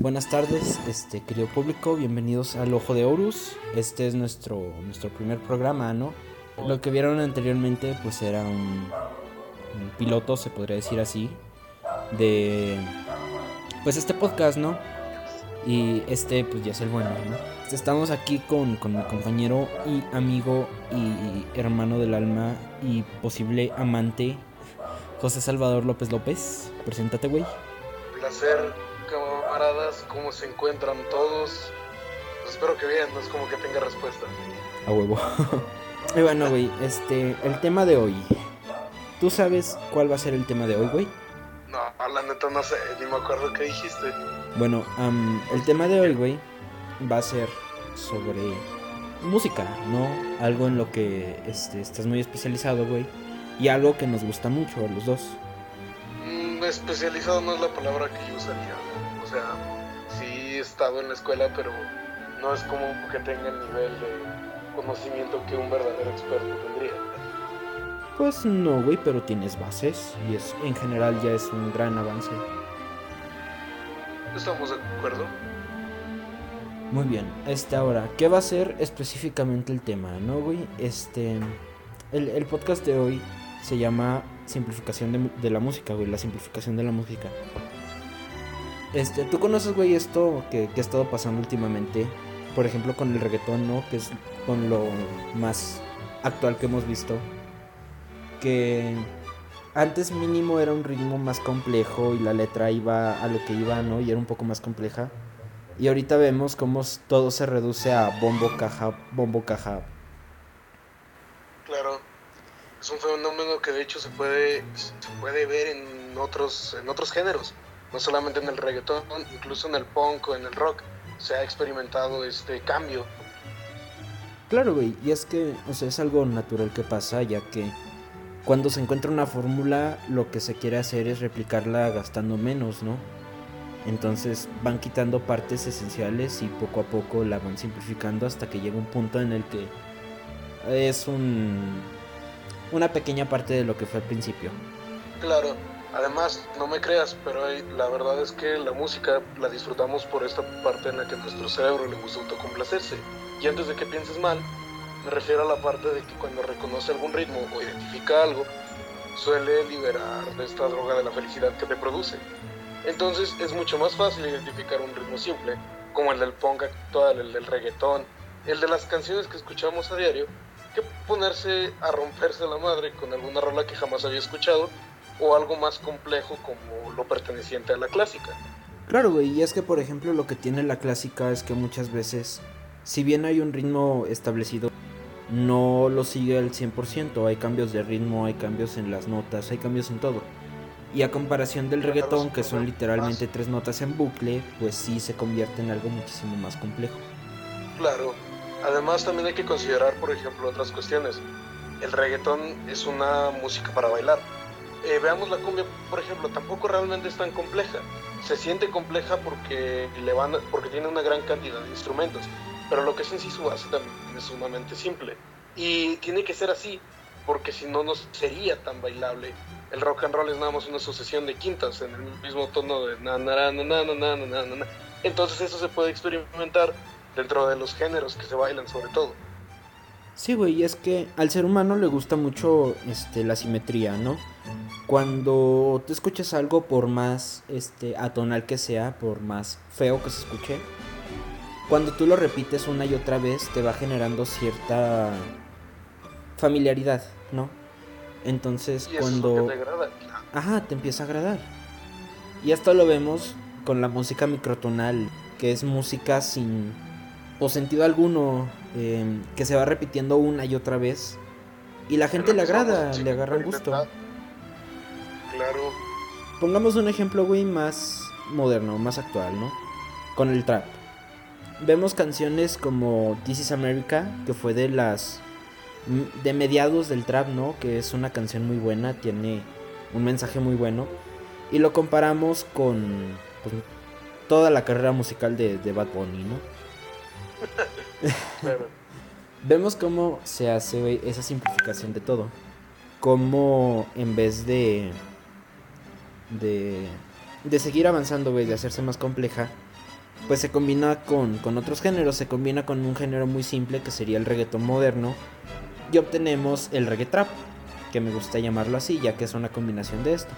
Buenas tardes, este querido público, bienvenidos al Ojo de Horus. Este es nuestro, nuestro primer programa, ¿no? Lo que vieron anteriormente pues era un, piloto, se podría decir así, de pues este podcast, ¿no? Y este pues ya es el bueno, ¿no? Estamos aquí con, con mi compañero y amigo y hermano del alma y posible amante, José Salvador López López. Preséntate, güey. Placer, camaradas, ¿cómo se encuentran todos? Pues espero que bien, no es como que tenga respuesta. A huevo. y bueno, güey, este, el tema de hoy. ¿Tú sabes cuál va a ser el tema de hoy, güey? No, la neta no sé, ni me acuerdo qué dijiste. Bueno, am, el tema de hoy, güey, va a ser sobre música, ¿no? Algo en lo que este, estás muy especializado, güey. Y algo que nos gusta mucho a los dos. Mm, especializado no es la palabra que yo usaría. O sea, sí he estado en la escuela, pero no es como que tenga el nivel de conocimiento que un verdadero experto tendría. Pues no, güey, pero tienes bases y es en general ya es un gran avance. ¿Estamos de acuerdo? Muy bien, este ahora, ¿qué va a ser específicamente el tema, no, güey? Este, el, el podcast de hoy se llama Simplificación de, de la música, güey, la simplificación de la música. Este, ¿tú conoces, güey, esto que, que ha estado pasando últimamente? Por ejemplo, con el reggaetón, ¿no? Que es con lo más actual que hemos visto. Que antes mínimo era un ritmo más complejo y la letra iba a lo que iba, ¿no? Y era un poco más compleja. Y ahorita vemos cómo todo se reduce a bombo, caja, bombo, caja. Claro. Es un fenómeno que de hecho se puede, se puede ver en otros, en otros géneros. No solamente en el reggaetón, incluso en el punk o en el rock. Se ha experimentado este cambio. Claro, güey, y es que, o sea, es algo natural que pasa, ya que cuando se encuentra una fórmula, lo que se quiere hacer es replicarla gastando menos, ¿no? Entonces van quitando partes esenciales y poco a poco la van simplificando hasta que llega un punto en el que es un una pequeña parte de lo que fue al principio. Claro, además, no me creas, pero la verdad es que la música la disfrutamos por esta parte en la que nuestro cerebro le gusta autocomplacerse. Y antes de que pienses mal, me refiero a la parte de que cuando reconoce algún ritmo o identifica algo, suele liberar de esta droga de la felicidad que te produce. Entonces es mucho más fácil identificar un ritmo simple, como el del punk actual, el del reggaetón, el de las canciones que escuchamos a diario, que ponerse a romperse la madre con alguna rola que jamás había escuchado o algo más complejo como lo perteneciente a la clásica. Claro, güey, y es que por ejemplo lo que tiene la clásica es que muchas veces, si bien hay un ritmo establecido, no lo sigue al 100%, hay cambios de ritmo, hay cambios en las notas, hay cambios en todo. Y a comparación del reggaetón, que son más. literalmente tres notas en bucle, pues sí se convierte en algo muchísimo más complejo. Claro, además también hay que considerar, por ejemplo, otras cuestiones. El reggaetón es una música para bailar. Eh, veamos la cumbia, por ejemplo, tampoco realmente es tan compleja. Se siente compleja porque, le van, porque tiene una gran cantidad de instrumentos, pero lo que es en sí su base también es sumamente simple. Y tiene que ser así, porque si no, no sería tan bailable. El rock and roll es nada más una sucesión de quintas en el mismo tono de na na na na na na na na. Entonces eso se puede experimentar dentro de los géneros que se bailan sobre todo. Sí, güey, y es que al ser humano le gusta mucho este, la simetría, ¿no? Cuando tú escuchas algo, por más este, atonal que sea, por más feo que se escuche, cuando tú lo repites una y otra vez, te va generando cierta familiaridad, ¿no? Entonces, Y eso cuando... es lo que te agrada. Ajá, te empieza a agradar. Y esto lo vemos con la música microtonal, que es música sin pues, sentido alguno, eh, que se va repitiendo una y otra vez. Y la gente le agrada, le agarra el gusto. Claro, Pongamos un ejemplo, güey, más moderno, más actual, ¿no? Con el trap. Vemos canciones como This is America, que fue de las... de mediados del trap, ¿no? Que es una canción muy buena, tiene un mensaje muy bueno. Y lo comparamos con pues, toda la carrera musical de, de Bad Bunny, ¿no? Vemos cómo se hace esa simplificación de todo. Cómo en vez de. de. de seguir avanzando, güey, de hacerse más compleja, pues se combina con, con otros géneros, se combina con un género muy simple que sería el reggaetón moderno y obtenemos el reggae trap, que me gusta llamarlo así, ya que es una combinación de esto.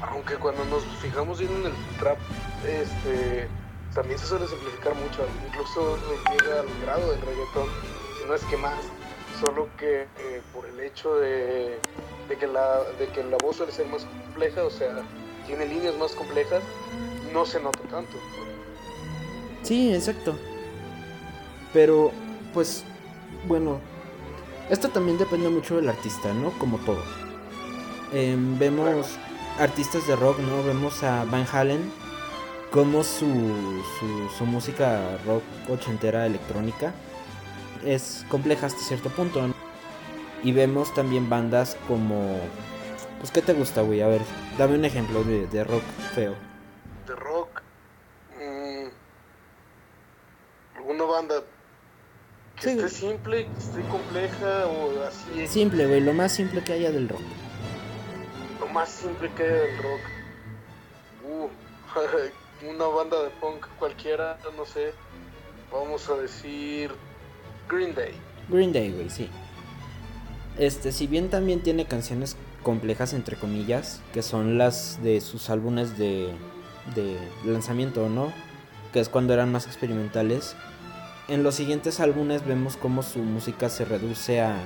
Aunque cuando nos fijamos bien en el trap, este también se suele simplificar mucho, incluso llega al grado del reggaetón, si no es que más, solo que eh, por el hecho de, de, que la, de que la voz suele ser más compleja, o sea, tiene líneas más complejas, no se nota tanto. Sí, exacto. Pero, pues, bueno, esto también depende mucho del artista, ¿no? Como todo. Em, vemos artistas de rock, ¿no? Vemos a Van Halen, como su, su, su, música rock ochentera electrónica es compleja hasta cierto punto. Y vemos también bandas como... Pues, ¿qué te gusta, güey? A ver, dame un ejemplo de, de rock feo. De rock... Mmm, ¿Alguna banda que esté simple, que esté compleja o así? Simple, güey, lo más simple que haya del rock. Lo más simple que haya del rock. Uh, una banda de punk cualquiera, no sé, vamos a decir Green Day. Green Day, güey, sí. Este, si bien también tiene canciones complejas, entre comillas, que son las de sus álbumes de, de lanzamiento, ¿no? Que es cuando eran más experimentales. En los siguientes álbumes vemos cómo su música se reduce a...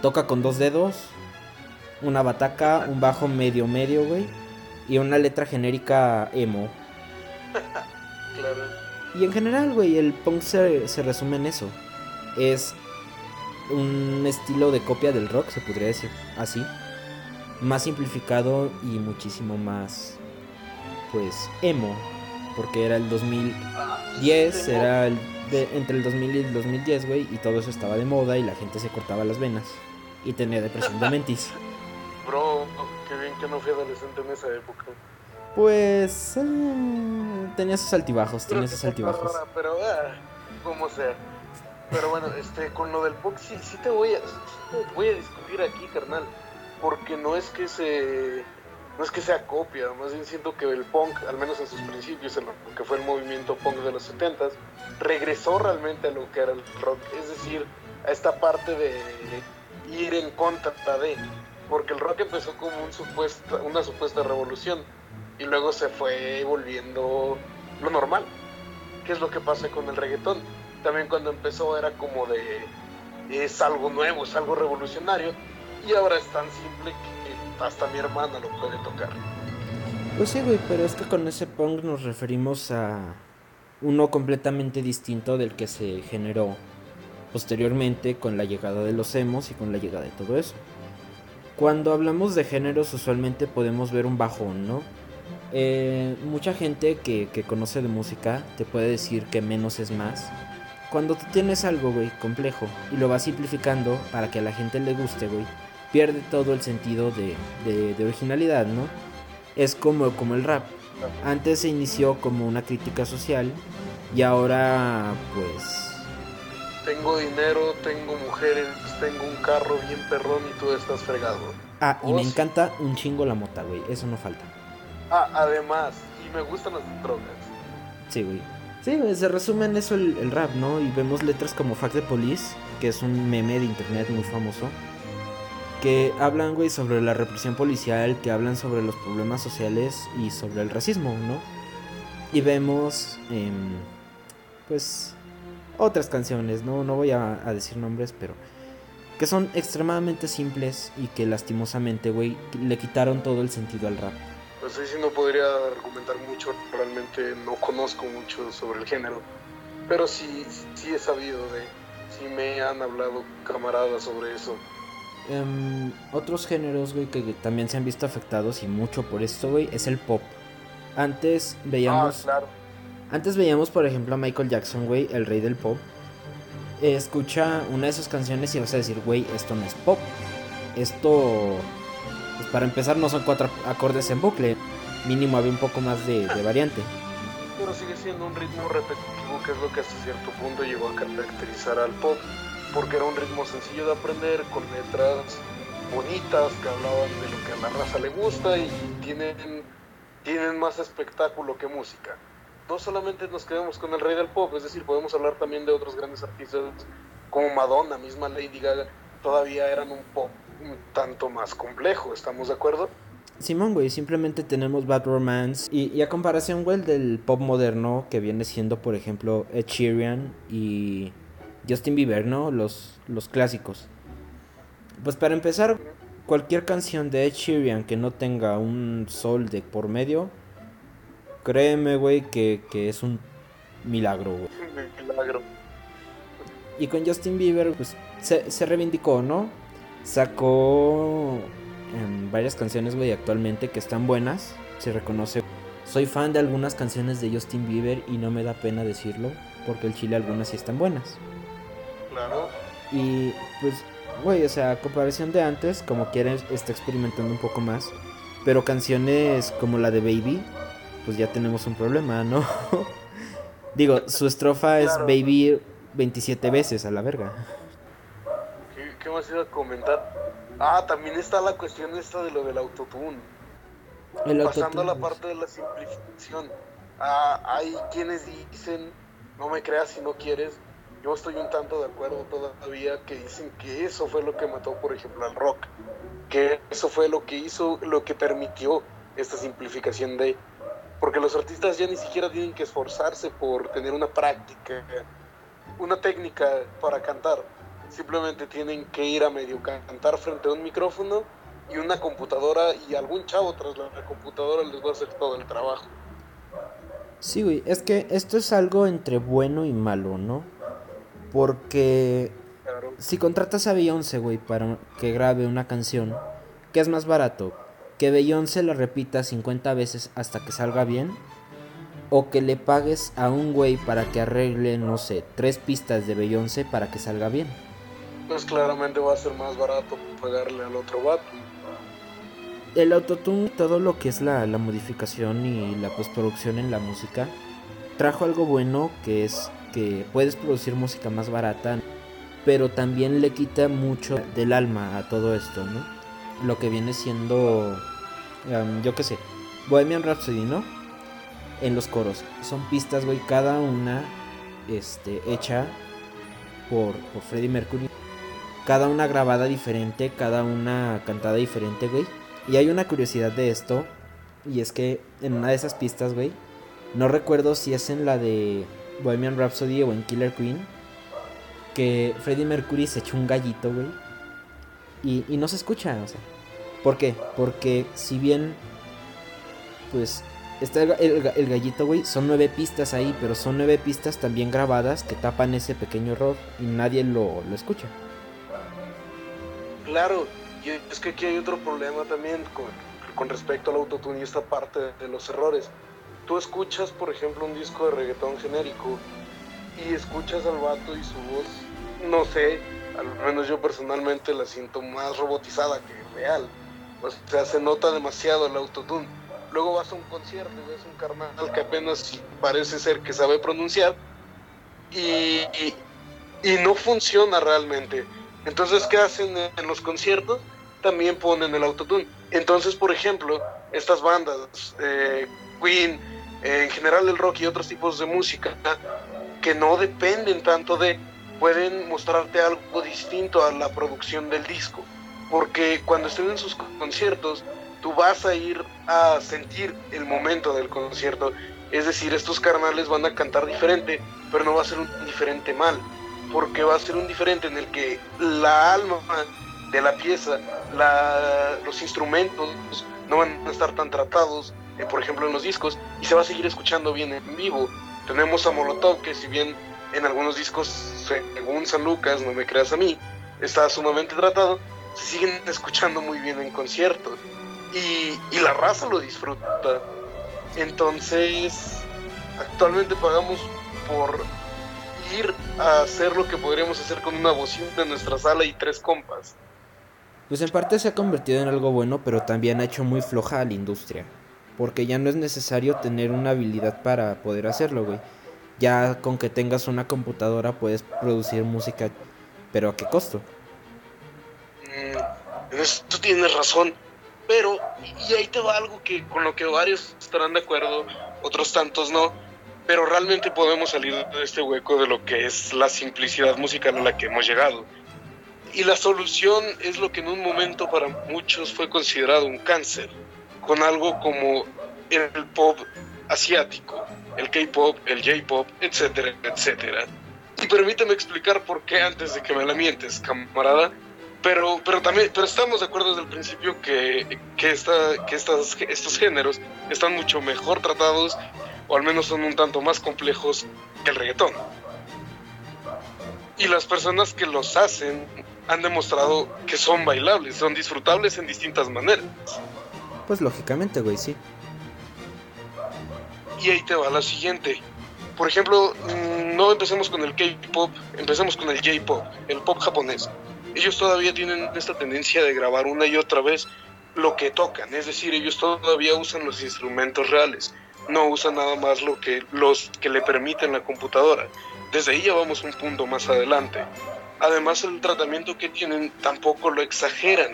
Toca con dos dedos, una bataca, un bajo medio medio, güey, y una letra genérica emo. Claro. Y en general, güey, el punk se, se, resume en eso. Es un estilo de copia del rock, se podría decir así. Más simplificado y muchísimo más, pues, emo. Porque era el 2010, era el de, entre el 2000 y el 2010, güey, y todo eso estaba de moda y la gente se cortaba las venas y tenía depresión de mentis. Bro, qué bien que no fui adolescente en esa época. Pues eh, tenía sus altibajos, tenía sus altibajos. Pero ah, como sea. Pero bueno, este, con lo del punk sí, sí te voy a, voy a discutir aquí, carnal, porque no es que se, no es que sea copia, más bien siento que el punk, al menos en sus principios, en lo que fue el movimiento punk de los 70 regresó realmente a lo que era el rock, es decir, a esta parte de ir en contra de, porque el rock empezó como un supuesta, una supuesta revolución y luego se fue volviendo lo normal. ¿Qué es lo que pasa con el reggaetón? También cuando empezó era como de es algo nuevo, es algo revolucionario y ahora es tan simple que hasta mi hermana lo puede tocar. Pues sí, güey, pero es que con ese punk nos referimos a uno completamente distinto del que se generó posteriormente con la llegada de los emos y con la llegada de todo eso. Cuando hablamos de géneros usualmente podemos ver un bajón, ¿no? Eh, mucha gente que, que, conoce de música te puede decir que menos es más. Cuando tú tienes algo, güey, complejo y lo vas simplificando para que a la gente le guste, güey, pierde todo el sentido de, de, de originalidad, ¿no? Es como, como el rap. Antes se inició como una crítica social y ahora, pues... Tengo dinero, tengo mujeres, tengo un carro bien perrón y tú estás fregado. Ah, y me encanta un chingo la mota, güey, eso no falta. Ah, además, y me gustan las drogas. Sí, güey. Sí, se resume en eso el, rap, ¿no? Y vemos letras como Fact the Police, que es un meme de internet muy famoso, que hablan, güey, sobre la represión policial, que hablan sobre los problemas sociales y sobre el racismo, ¿no? Y vemos, eh, pues, otras canciones, ¿no? No voy a, a decir nombres, pero que son extremadamente simples y que lastimosamente, güey, le quitaron todo el sentido al rap. Pues sí, sí, no podría argumentar mucho, realmente no conozco mucho sobre el género, pero sí, sí he sabido de, sí me han hablado camaradas sobre eso. Um, otros géneros, güey, que también se han visto afectados y mucho por esto, güey, es el pop. Antes veíamos... Ah, claro. Antes veíamos, por ejemplo, a Michael Jackson, güey, el rey del pop. Eh, escucha una de sus canciones y vas a decir, güey, esto no es pop. Esto pues para empezar no son cuatro acordes en bucle, mínimo había un poco más de, variante. Pero sigue siendo un ritmo repetitivo que es lo que hasta cierto punto llegó a caracterizar al pop, porque era un ritmo sencillo de aprender, con letras bonitas que hablaban de lo que a la raza le gusta y tienen tienen más espectáculo que música. No solamente nos quedamos con el rey del pop, es decir, podemos hablar también de otros grandes artistas como Madonna, misma Lady Gaga, todavía eran un pop un tanto más complejo, ¿estamos de acuerdo? Simón, güey, simplemente tenemos Bad Romance. Y, a comparación, güey, del pop moderno que viene siendo, por ejemplo, Ed Sheeran y Justin Bieber, ¿no? Los, los clásicos. Pues para empezar, cualquier canción de Ed Sheeran que no tenga un sol de por medio, créeme, güey, que, es un milagro, güey. Milagro. Y con Justin Bieber, pues se, se reivindicó, ¿no? Sacó varias canciones, güey, actualmente que están buenas. Se reconoce. Soy fan de algunas canciones de Justin Bieber y no me da pena decirlo, porque el chile algunas sí están buenas. Claro. Y pues, güey, o sea, a comparación de antes, como quieren, está experimentando un poco más. Pero canciones como la de Baby, pues ya tenemos un problema, ¿no? Digo, su estrofa es Baby 27 veces a la verga. ¿Qué, qué más iba a comentar? Ah, también está la cuestión esta de lo del autotune. Pasando a la parte de la simplificación. Ah, hay quienes dicen, no me creas si no quieres. Yo estoy un tanto de acuerdo todavía que dicen que eso fue lo que mató, por ejemplo, al rock. Que eso fue lo que hizo, lo que permitió esta simplificación de... Porque los artistas ya ni siquiera tienen que esforzarse por tener una práctica, una técnica para cantar Simplemente tienen que ir a medio cantar frente a un micrófono y una computadora y algún chavo tras la computadora les va a hacer todo el trabajo. Sí, güey, es que esto es algo entre bueno y malo, ¿no? Porque si contratas a Beyoncé, güey, para que grabe una canción, ¿qué es más barato? ¿Que Beyoncé la repita 50 veces hasta que salga bien? ¿O que le pagues a un güey para que arregle, no sé, tres pistas de Beyoncé para que salga bien? Claramente va a ser más barato pagarle al otro vato. El autotune, todo lo que es la, modificación y la postproducción en la música, trajo algo bueno que es que puedes producir música más barata, pero también le quita mucho del alma a todo esto, ¿no? Lo que viene siendo, yo qué sé, Bohemian Rhapsody, ¿no? En los coros. Son pistas, güey, cada una este, hecha por, por Freddie Mercury cada una grabada diferente, cada una cantada diferente, güey. Y hay una curiosidad de esto, y es que en una de esas pistas, güey, no recuerdo si es en la de Bohemian Rhapsody o en Killer Queen, que Freddie Mercury se echó un gallito, güey, y, y no se escucha, o sea. ¿Por qué? Porque si bien, pues, está el, el, gallito, güey, son nueve pistas ahí, pero son nueve pistas también grabadas que tapan ese pequeño error y nadie lo, lo escucha. Claro, y es que aquí hay otro problema también con, con respecto al autotune y esta parte de los errores. Tú escuchas, por ejemplo, un disco de reggaetón genérico y escuchas al vato y su voz, no sé, al menos yo personalmente la siento más robotizada que real. O sea, se nota demasiado el autotune. Luego vas a un concierto y ves un carnal que apenas parece ser que sabe pronunciar y, y no funciona realmente entonces, ¿qué hacen en los conciertos? También ponen el autotune. Entonces, por ejemplo, estas bandas, eh, Queen, en general el rock y otros tipos de música, que no dependen tanto de, pueden mostrarte algo distinto a la producción del disco. Porque cuando estén en sus conciertos, tú vas a ir a sentir el momento del concierto. Es decir, estos carnales van a cantar diferente, pero no va a ser un diferente mal porque va a ser un diferente en el que la alma de la pieza, los instrumentos no van a estar tan tratados, eh, por ejemplo en los discos, y se va a seguir escuchando bien en vivo. Tenemos a Molotov, que si bien en algunos discos, según San Lucas, no me creas a mí, está sumamente tratado, se siguen escuchando muy bien en conciertos. Y, y la raza lo disfruta. Entonces, actualmente pagamos por ir a hacer lo que podríamos hacer con una bocina en nuestra sala y tres compas. Pues en parte se ha convertido en algo bueno, pero también ha hecho muy floja a la industria. Porque ya no es necesario tener una habilidad para poder hacerlo, güey. Ya con que tengas una computadora puedes producir música, pero ¿a qué costo? Mm, en esto tienes razón. Pero, y ahí te va algo que con lo que varios estarán de acuerdo, otros tantos no, pero realmente podemos salir de este hueco de lo que es la simplicidad musical a la que hemos llegado. Y la solución es lo que en un momento para muchos fue considerado un cáncer, con algo como el pop asiático, el K-pop, el J-pop, etcétera, etcétera. Y permíteme explicar por qué antes de que me la mientes, camarada. Pero, pero también pero estamos de acuerdo desde el principio que, que, esta, que estas, estos géneros están mucho mejor tratados o al menos son un tanto más complejos que el reggaetón. Y las personas que los hacen han demostrado que son bailables, son disfrutables en distintas maneras. Pues lógicamente, güey, sí. Y ahí te va la siguiente. Por ejemplo, mm, no empecemos con el K-pop, empecemos con el J-pop, el pop japonés. Ellos todavía tienen esta tendencia de grabar una y otra vez lo que tocan, es decir, ellos todavía usan los instrumentos reales, no usan nada más lo que los que le permiten la computadora. Desde ahí ya vamos un punto más adelante. Además, el tratamiento que tienen tampoco lo exageran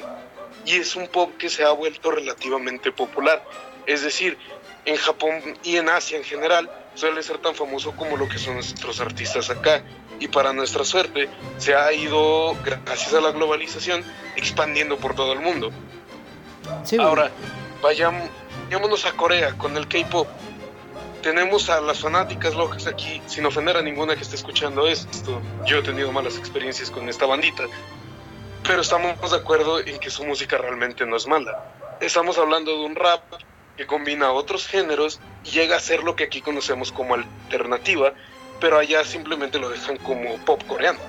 y es un pop que se ha vuelto relativamente popular. Es decir, en Japón y en Asia en general suele ser tan famoso como lo que son nuestros artistas acá. Y para nuestra suerte se ha ido, gracias a la globalización, expandiendo por todo el mundo. Ahora, vayamos, vayámonos a Corea con el K-Pop. Tenemos a las fanáticas locas aquí, sin ofender a ninguna que esté escuchando esto. Yo he tenido malas experiencias con esta bandita. Pero estamos de acuerdo en que su música realmente no es mala. Estamos hablando de un rap que combina otros géneros y llega a ser lo que aquí conocemos como alternativa, pero allá simplemente lo dejan como pop coreano.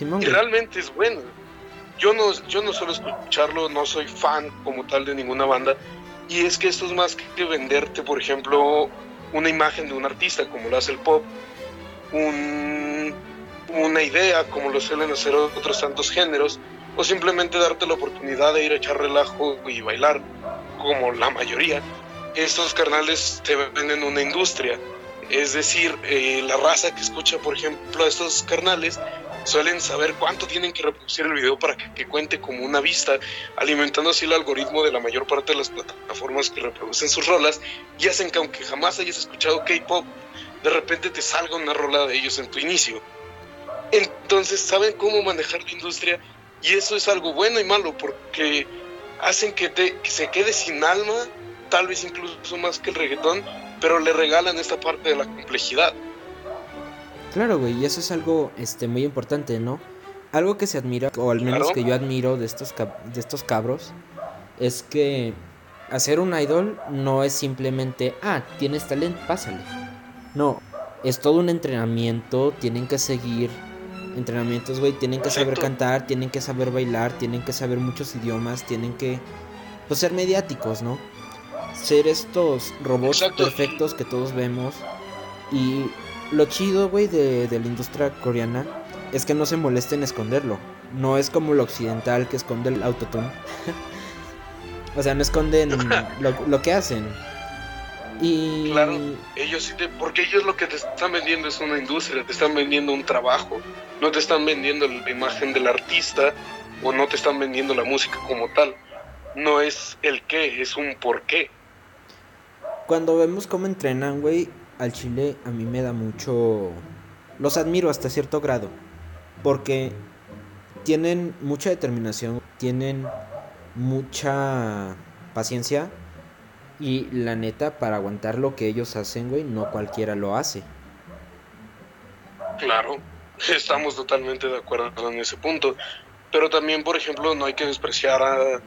y realmente es bueno. Yo no, yo no suelo escucharlo, no soy fan como tal de ninguna banda, y es que esto es más que venderte, por ejemplo, una imagen de un artista, como lo hace el pop, una idea, como lo suelen hacer otros tantos géneros, o simplemente darte la oportunidad de ir a echar relajo y bailar como la mayoría, estos carnales te venden una industria. Es decir, eh, la raza que escucha, por ejemplo, a estos carnales suelen saber cuánto tienen que reproducir el video para que, cuente como una vista, alimentando así el algoritmo de la mayor parte de las plataformas que reproducen sus rolas y hacen que aunque jamás hayas escuchado K-pop, de repente te salga una rola de ellos en tu inicio. Entonces saben cómo manejar la industria y eso es algo bueno y malo porque hacen que, te, se quede sin alma, tal vez incluso más que el reggaetón, pero le regalan esta parte de la complejidad. Claro, güey, y eso es algo este, muy importante, ¿no? Algo que se admira, o al menos que yo admiro de estos, de estos cabros, es que hacer un idol no es simplemente, ah, tienes talento, pásale. No, es todo un entrenamiento, tienen que seguir entrenamientos, güey, tienen que saber cantar, tienen que saber bailar, tienen que saber muchos idiomas, tienen que pues, ser mediáticos, ¿no? Ser estos robots perfectos que todos vemos. Y lo chido, güey, de, la industria coreana es que no se molesta en esconderlo. No es como lo occidental que esconde el autotune. o sea, no esconden lo, lo que hacen. Y... Claro, ellos sí porque ellos lo que te están vendiendo es una industria, te están vendiendo un trabajo, no te están vendiendo la imagen del artista o no te están vendiendo la música como tal. No es el qué, es un por qué. Cuando vemos cómo entrenan, güey, al Chile a mí me da mucho... Los admiro hasta cierto grado. Porque tienen mucha determinación, tienen mucha paciencia y la neta, para aguantar lo que ellos hacen, güey, no cualquiera lo hace. Claro, estamos totalmente de acuerdo en ese punto. Pero también, por ejemplo, no hay que despreciar a,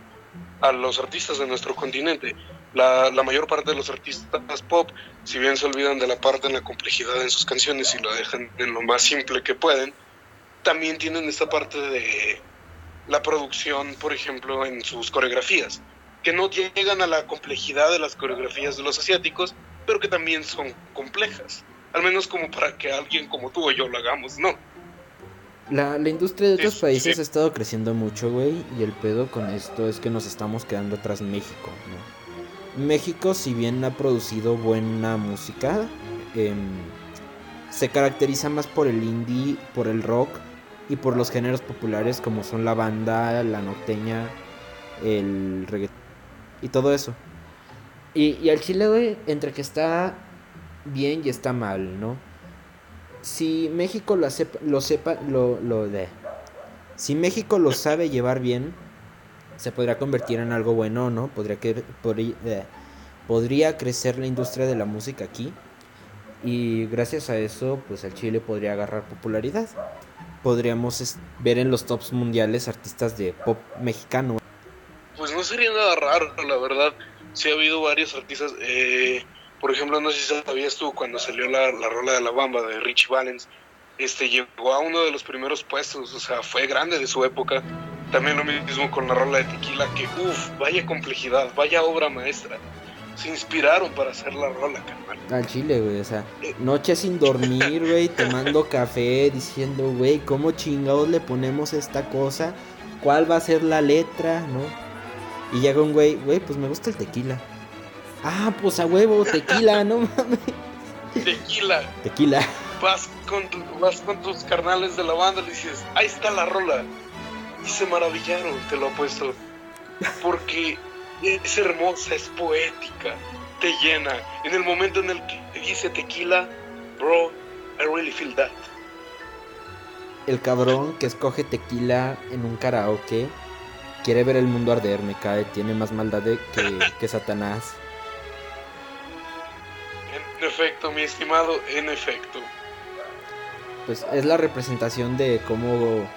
a los artistas de nuestro continente. La, la, mayor parte de los artistas pop, si bien se olvidan de la parte en la complejidad en sus canciones y lo dejan en lo más simple que pueden, también tienen esta parte de la producción, por ejemplo, en sus coreografías que no llegan a la complejidad de las coreografías de los asiáticos, pero que también son complejas. Al menos como para que alguien como tú o yo lo hagamos, ¿no? La, la industria de otros países ha estado creciendo mucho, güey, y el pedo con esto es que nos estamos quedando atrás México, ¿no? México, si bien ha producido buena música, em, se caracteriza más por el indie, por el rock y por los géneros populares como son la banda, la norteña, el reggaetón y todo eso. Y, y al chile, güey, entre que está bien y está mal, ¿no? Si México lo sepa, lo sepa, lo, lo de... Si México lo sabe llevar bien, se podría convertir en algo bueno, ¿no? Podría, que, podría, podría crecer la industria de la música aquí. Y gracias a eso, pues el Chile podría agarrar popularidad. Podríamos ver en los tops mundiales artistas de pop mexicano. Pues no sería nada raro, la verdad. Sí ha habido varios artistas. Eh, por ejemplo, no sé si sabías tú cuando salió la, la rola de la bamba de Richie Valens. Este llegó a uno de los primeros puestos, o sea, fue grande de su época. También lo mismo con la rola de Tequila, que uff, vaya complejidad, vaya obra maestra se inspiraron para hacer la rola, carnal. Al chile, güey, o sea, noche sin dormir, güey, tomando café, diciendo, güey, ¿cómo chingados le ponemos esta cosa? ¿Cuál va a ser la letra, no? Y llega un güey, güey, pues me gusta el tequila. Ah, pues a huevo, tequila, no mames. Tequila. Tequila. Vas con, vas con tus carnales de la banda y dices, ahí está la rola. Y se maravillaron, te lo apuesto. Porque es hermosa, es poética, te llena. En el momento en el que dice tequila, bro, I really feel that. El cabrón que escoge tequila en un karaoke quiere ver el mundo arder, me cae, tiene más maldad que, que Satanás. En efecto, mi estimado, en efecto. Pues es la representación de cómo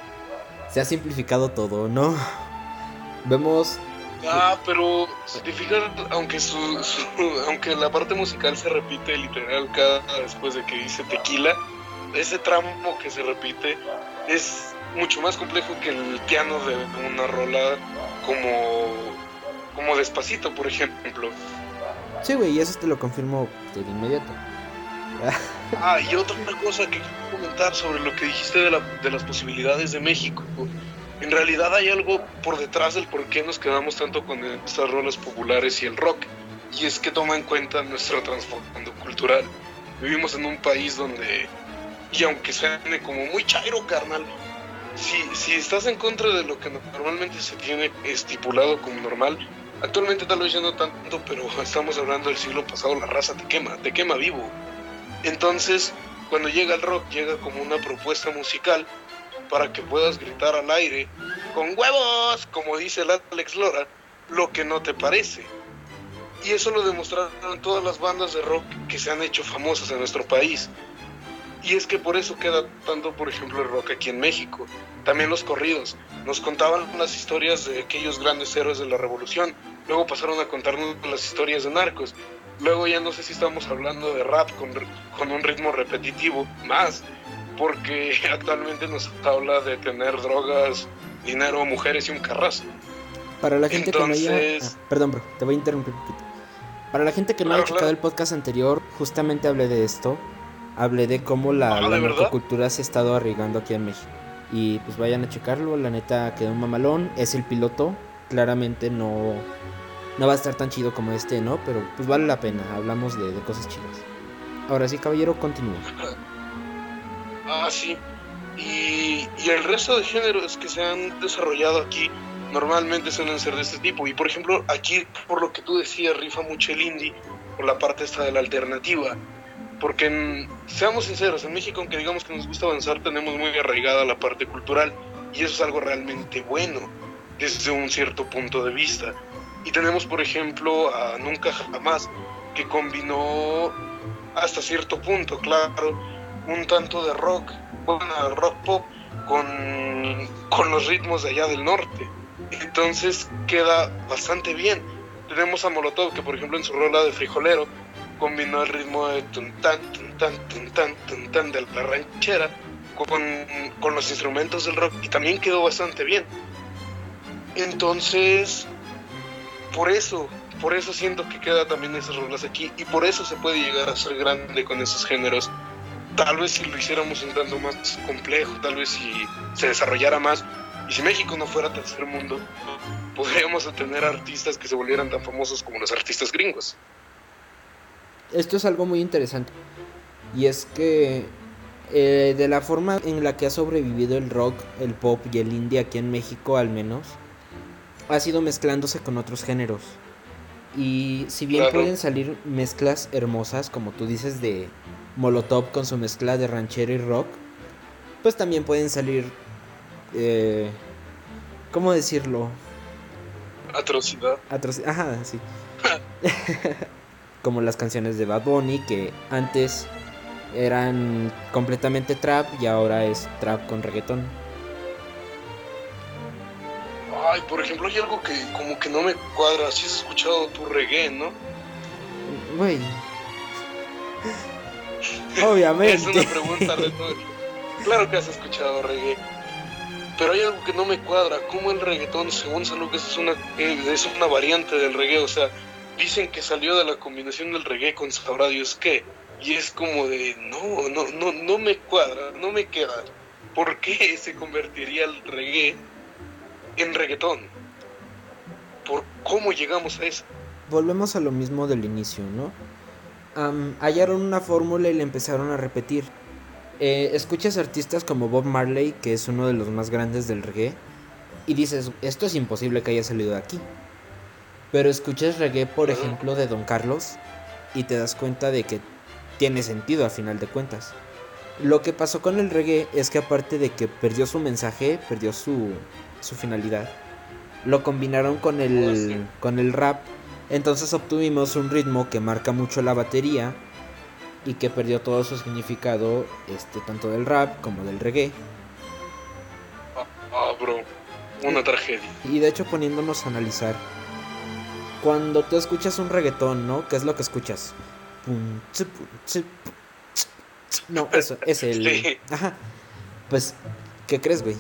se ha simplificado todo, ¿no? Vemos Ah, pero si te fijas, aunque su, aunque la parte musical se repite literal cada después de que dice tequila, ese tramo que se repite es mucho más complejo que el piano de una rola como como despacito, por ejemplo. Sí, güey, y eso te lo confirmo de inmediato. Ah, y otra cosa que quiero comentar sobre lo que dijiste de, la, de las posibilidades de México en realidad hay algo por detrás del por qué nos quedamos tanto con estas rolas populares y el rock. Y es que toma en cuenta nuestro trasfondo cultural. Vivimos en un país donde, y aunque suene como muy chairo, carnal, si, si estás en contra de lo que normalmente se tiene estipulado como normal, actualmente tal vez ya no tanto, pero estamos hablando del siglo pasado, la raza te quema, te quema vivo. Entonces, cuando llega el rock, llega como una propuesta musical para que puedas gritar al aire con huevos, como dice el Alex Lora, lo que no te parece. Y eso lo demostraron todas las bandas de rock que se han hecho famosas en nuestro país. Y es que por eso queda tanto, por ejemplo, el rock aquí en México. También los corridos. Nos contaban las historias de aquellos grandes héroes de la revolución. Luego pasaron a contarnos las historias de narcos. Luego ya no sé si estamos hablando de rap con, con un ritmo repetitivo más porque actualmente nos habla de tener drogas, dinero, mujeres y un carrazo. Para la gente que no haya... Ah, perdón, bro, te voy a interrumpir un poquito. Para la gente que no haya escuchado el podcast anterior, justamente hablé de esto. Hablé de cómo la, ah, cultura se ha estado arraigando aquí en México. Y pues vayan a checarlo, la neta quedó un mamalón. Es el piloto, claramente no, no va a estar tan chido como este, ¿no? Pero pues vale la pena, hablamos de, de cosas chidas. Ahora sí, caballero, continúa. Ah, sí. Y, el resto de géneros que se han desarrollado aquí normalmente suelen ser de este tipo. Y por ejemplo, aquí, por lo que tú decías, rifa mucho el indie por la parte esta de la alternativa. Porque, seamos sinceros, en México, aunque digamos que nos gusta avanzar, tenemos muy arraigada la parte cultural. Y eso es algo realmente bueno desde un cierto punto de vista. Y tenemos, por ejemplo, a Nunca Jamás, que combinó hasta cierto punto, claro, un tanto de rock, rock pop con, con los ritmos de allá del norte. Entonces queda bastante bien. Tenemos a Molotov que por ejemplo en su rola de frijolero combinó el ritmo de tuntán, tuntán, tuntán, tuntán de la ranchera con, con los instrumentos del rock y también quedó bastante bien. Entonces, por eso, por eso siento que queda también esas rolas aquí y por eso se puede llegar a ser grande con esos géneros tal vez si lo hiciéramos un tanto más complejo, tal vez si se desarrollara más, y si México no fuera tercer mundo, podríamos tener artistas que se volvieran tan famosos como los artistas gringos. Esto es algo muy interesante, y es que eh, de la forma en la que ha sobrevivido el rock, el pop y el indie aquí en México al menos, ha sido mezclándose con otros géneros. Y si bien pueden salir mezclas hermosas, como tú dices, de Molotov con su mezcla de ranchero y rock, pues también pueden salir, eh, ¿cómo decirlo? Atrocidad. Atrocidad, ajá, sí. como las canciones de Bad Bunny, que antes eran completamente trap y ahora es trap con reggaetón. Ay, por ejemplo, hay algo que como que no me cuadra. Si has escuchado tu reggae, ¿no? Güey. Obviamente. es una pregunta retórica. Claro que has escuchado reggae. Pero hay algo que no me cuadra. ¿Cómo el reggaetón, según Salud, es una, es una variante del reggae? O sea, dicen que salió de la combinación del reggae con sabrá Dios qué. Y es como de, no, no, no, no me cuadra, no me queda. ¿Por qué se convertiría el reggae en reggaetón? ¿Por cómo llegamos a eso? Volvemos a lo mismo del inicio, ¿no? hallaron una fórmula y la empezaron a repetir. Eh, escuchas artistas como Bob Marley, que es uno de los más grandes del reggae, y dices, esto es imposible que haya salido de aquí. Pero escuchas reggae, por ejemplo, de Don Carlos, y te das cuenta de que tiene sentido a final de cuentas. Lo que pasó con el reggae es que aparte de que perdió su mensaje, perdió su, su finalidad, lo combinaron con el, oh, con el rap, entonces obtuvimos un ritmo que marca mucho la batería y que perdió todo su significado, este, tanto del rap como del reggae. Ah, ah bro, una tragedia. Y de hecho poniéndonos a analizar, cuando tú escuchas un reggaetón, ¿no? ¿Qué es lo que escuchas? No, eso, es el. Ajá. Pues, ¿qué crees, güey?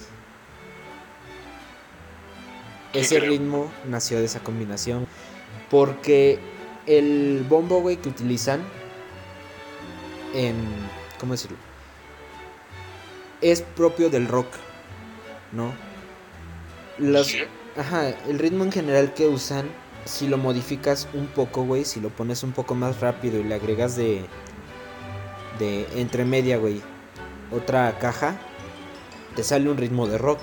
Ese ritmo nació de esa combinación. Porque el bombo, güey, que utilizan en. ¿Cómo decirlo? Es propio del rock, ¿no? Los, ajá, el ritmo en general que usan si lo modificas un poco, güey, si lo pones un poco más rápido y le agregas de de entre media, güey, otra caja, te sale un ritmo de rock.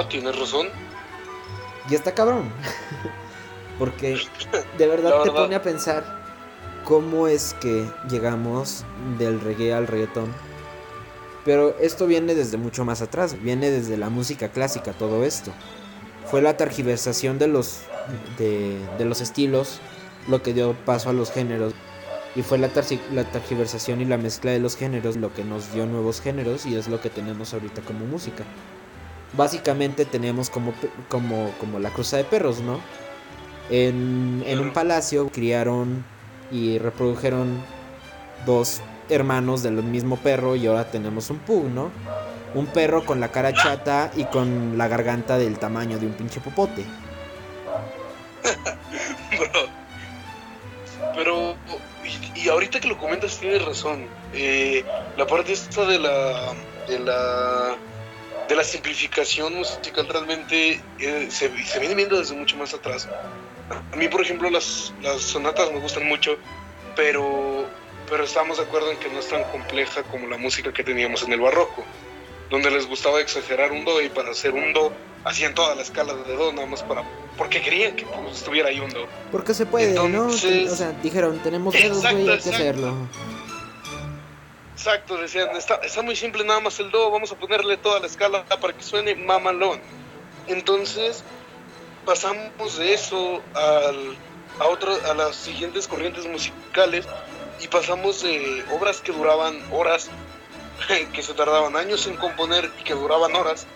Ah, tienes razón. Y está cabrón. Porque de verdad, te pone a pensar cómo es que llegamos del reggae al reggaetón. Pero esto viene desde mucho más atrás, viene desde la música clásica, todo esto fue la tergiversación de los, de, los estilos lo que dio paso a los géneros. Y fue la, la tergiversación y la mezcla de los géneros lo que nos dio nuevos géneros y es lo que tenemos ahorita como música. Básicamente tenemos como, como, como la cruza de perros, ¿no? En, en un palacio criaron y reprodujeron dos hermanos del mismo perro y ahora tenemos un pug, ¿no? un perro con la cara chata y con la garganta del tamaño de un pinche popote. Pero, y, ahorita que lo comentas tienes razón. Eh, la parte esta de la, de la, de la simplificación musical realmente eh, se, se, viene viendo desde mucho más atrás. A mí, por ejemplo, las, las sonatas me gustan mucho, pero, pero estamos de acuerdo en que no es tan compleja como la música que teníamos en el barroco donde les gustaba exagerar un do y para hacer un do hacían toda la escala de do nada más para porque querían que pues, estuviera ahí un do. Porque se puede, ¿no? O sea, dijeron, tenemos dedos, güey, hay que hacerlo. Exacto, decían, está, está muy simple nada más el do, vamos a ponerle toda la escala para que suene mamalón. Entonces, pasamos de eso al, a, otro, a las siguientes corrientes musicales y pasamos de obras que duraban horas que se tardaban años en componer y que duraban horas,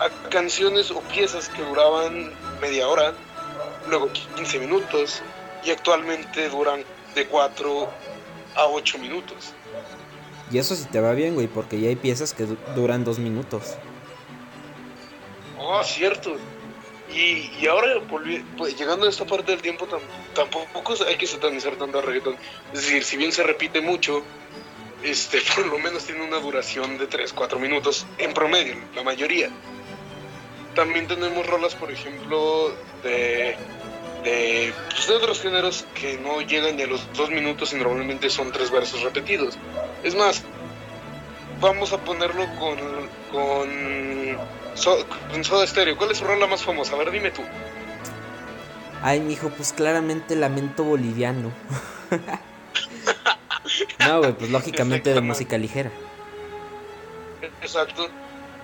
a canciones o piezas que duraban media hora, luego 15 minutos y actualmente duran de 4 a 8 minutos. Y eso sí te va bien, güey, porque ya hay piezas que duran 2 minutos. Oh, cierto. Y, y ahora, pues, llegando a esta parte del tiempo, tampoco hay que satanizar tanto a reggaetón. Es decir, si bien se repite mucho, este, por lo menos tiene una duración de 3-4 minutos en promedio, la mayoría. También tenemos rolas, por ejemplo, de, de, pues, de otros géneros que no llegan ni a los 2 minutos y normalmente son tres versos repetidos. Es más, vamos a ponerlo con, con, so, con Soda Stereo. ¿Cuál es su rola más famosa? A ver, dime tú. Ay, mijo, pues claramente lamento boliviano. no, güey, pues lógicamente de música ligera. Exacto.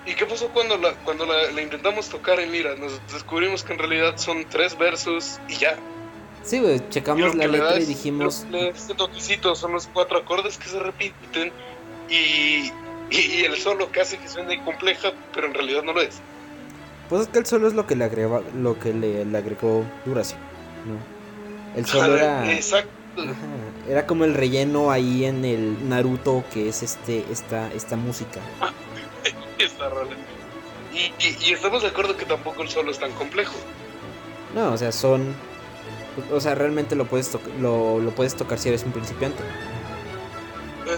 ¿Y qué pasó cuando la, cuando la, la, intentamos tocar en Lira? Nos descubrimos que en realidad son tres versos y ya. Sí, güey, checamos la letra y dijimos... Este toquecito son los cuatro acordes que se repiten y, y, y, el solo casi que suena compleja, pero en realidad no lo es. Pues es que el solo es lo que le agregó, lo que le, le agregó duración, ¿no? El solo era... Exacto. Ajá, era como el relleno ahí en el Naruto que es este esta esta música. Esta rola. Y, y, y, estamos de acuerdo que tampoco el solo es tan complejo. No, o sea, son o sea, realmente lo puedes lo, lo puedes tocar si eres un principiante.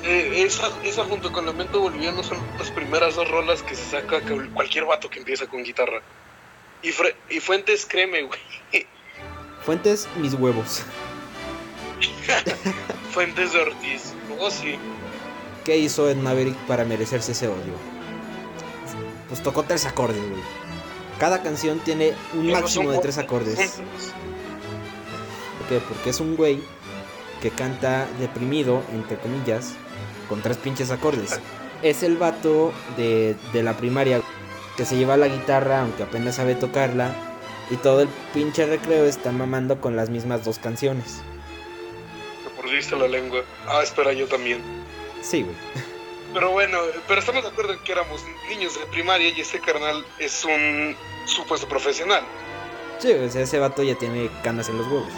Eh, esa, esa junto con Lamento Boliviano son las primeras dos rolas que se saca cualquier vato que empieza con guitarra. Y, Fre y Fuentes, créeme, güey. Fuentes, mis huevos. Fuentes de Ortiz. Oh, sí. ¿Qué hizo Ed Maverick para merecerse ese odio? Pues tocó tres acordes, güey. Cada canción tiene un máximo de tres acordes. ¿Por qué? Porque es un güey que canta deprimido, entre comillas, con tres pinches acordes. Es el vato de, de la primaria que se lleva la guitarra, aunque apenas sabe tocarla, y todo el pinche recreo está mamando con las mismas dos canciones. Te mordiste la lengua. Ah, espera, yo también. Sí, güey. Pero bueno, pero estamos de acuerdo en que éramos niños de primaria y ese carnal es un supuesto profesional. Sí, o sea, ese vato ya tiene canas en los huevos.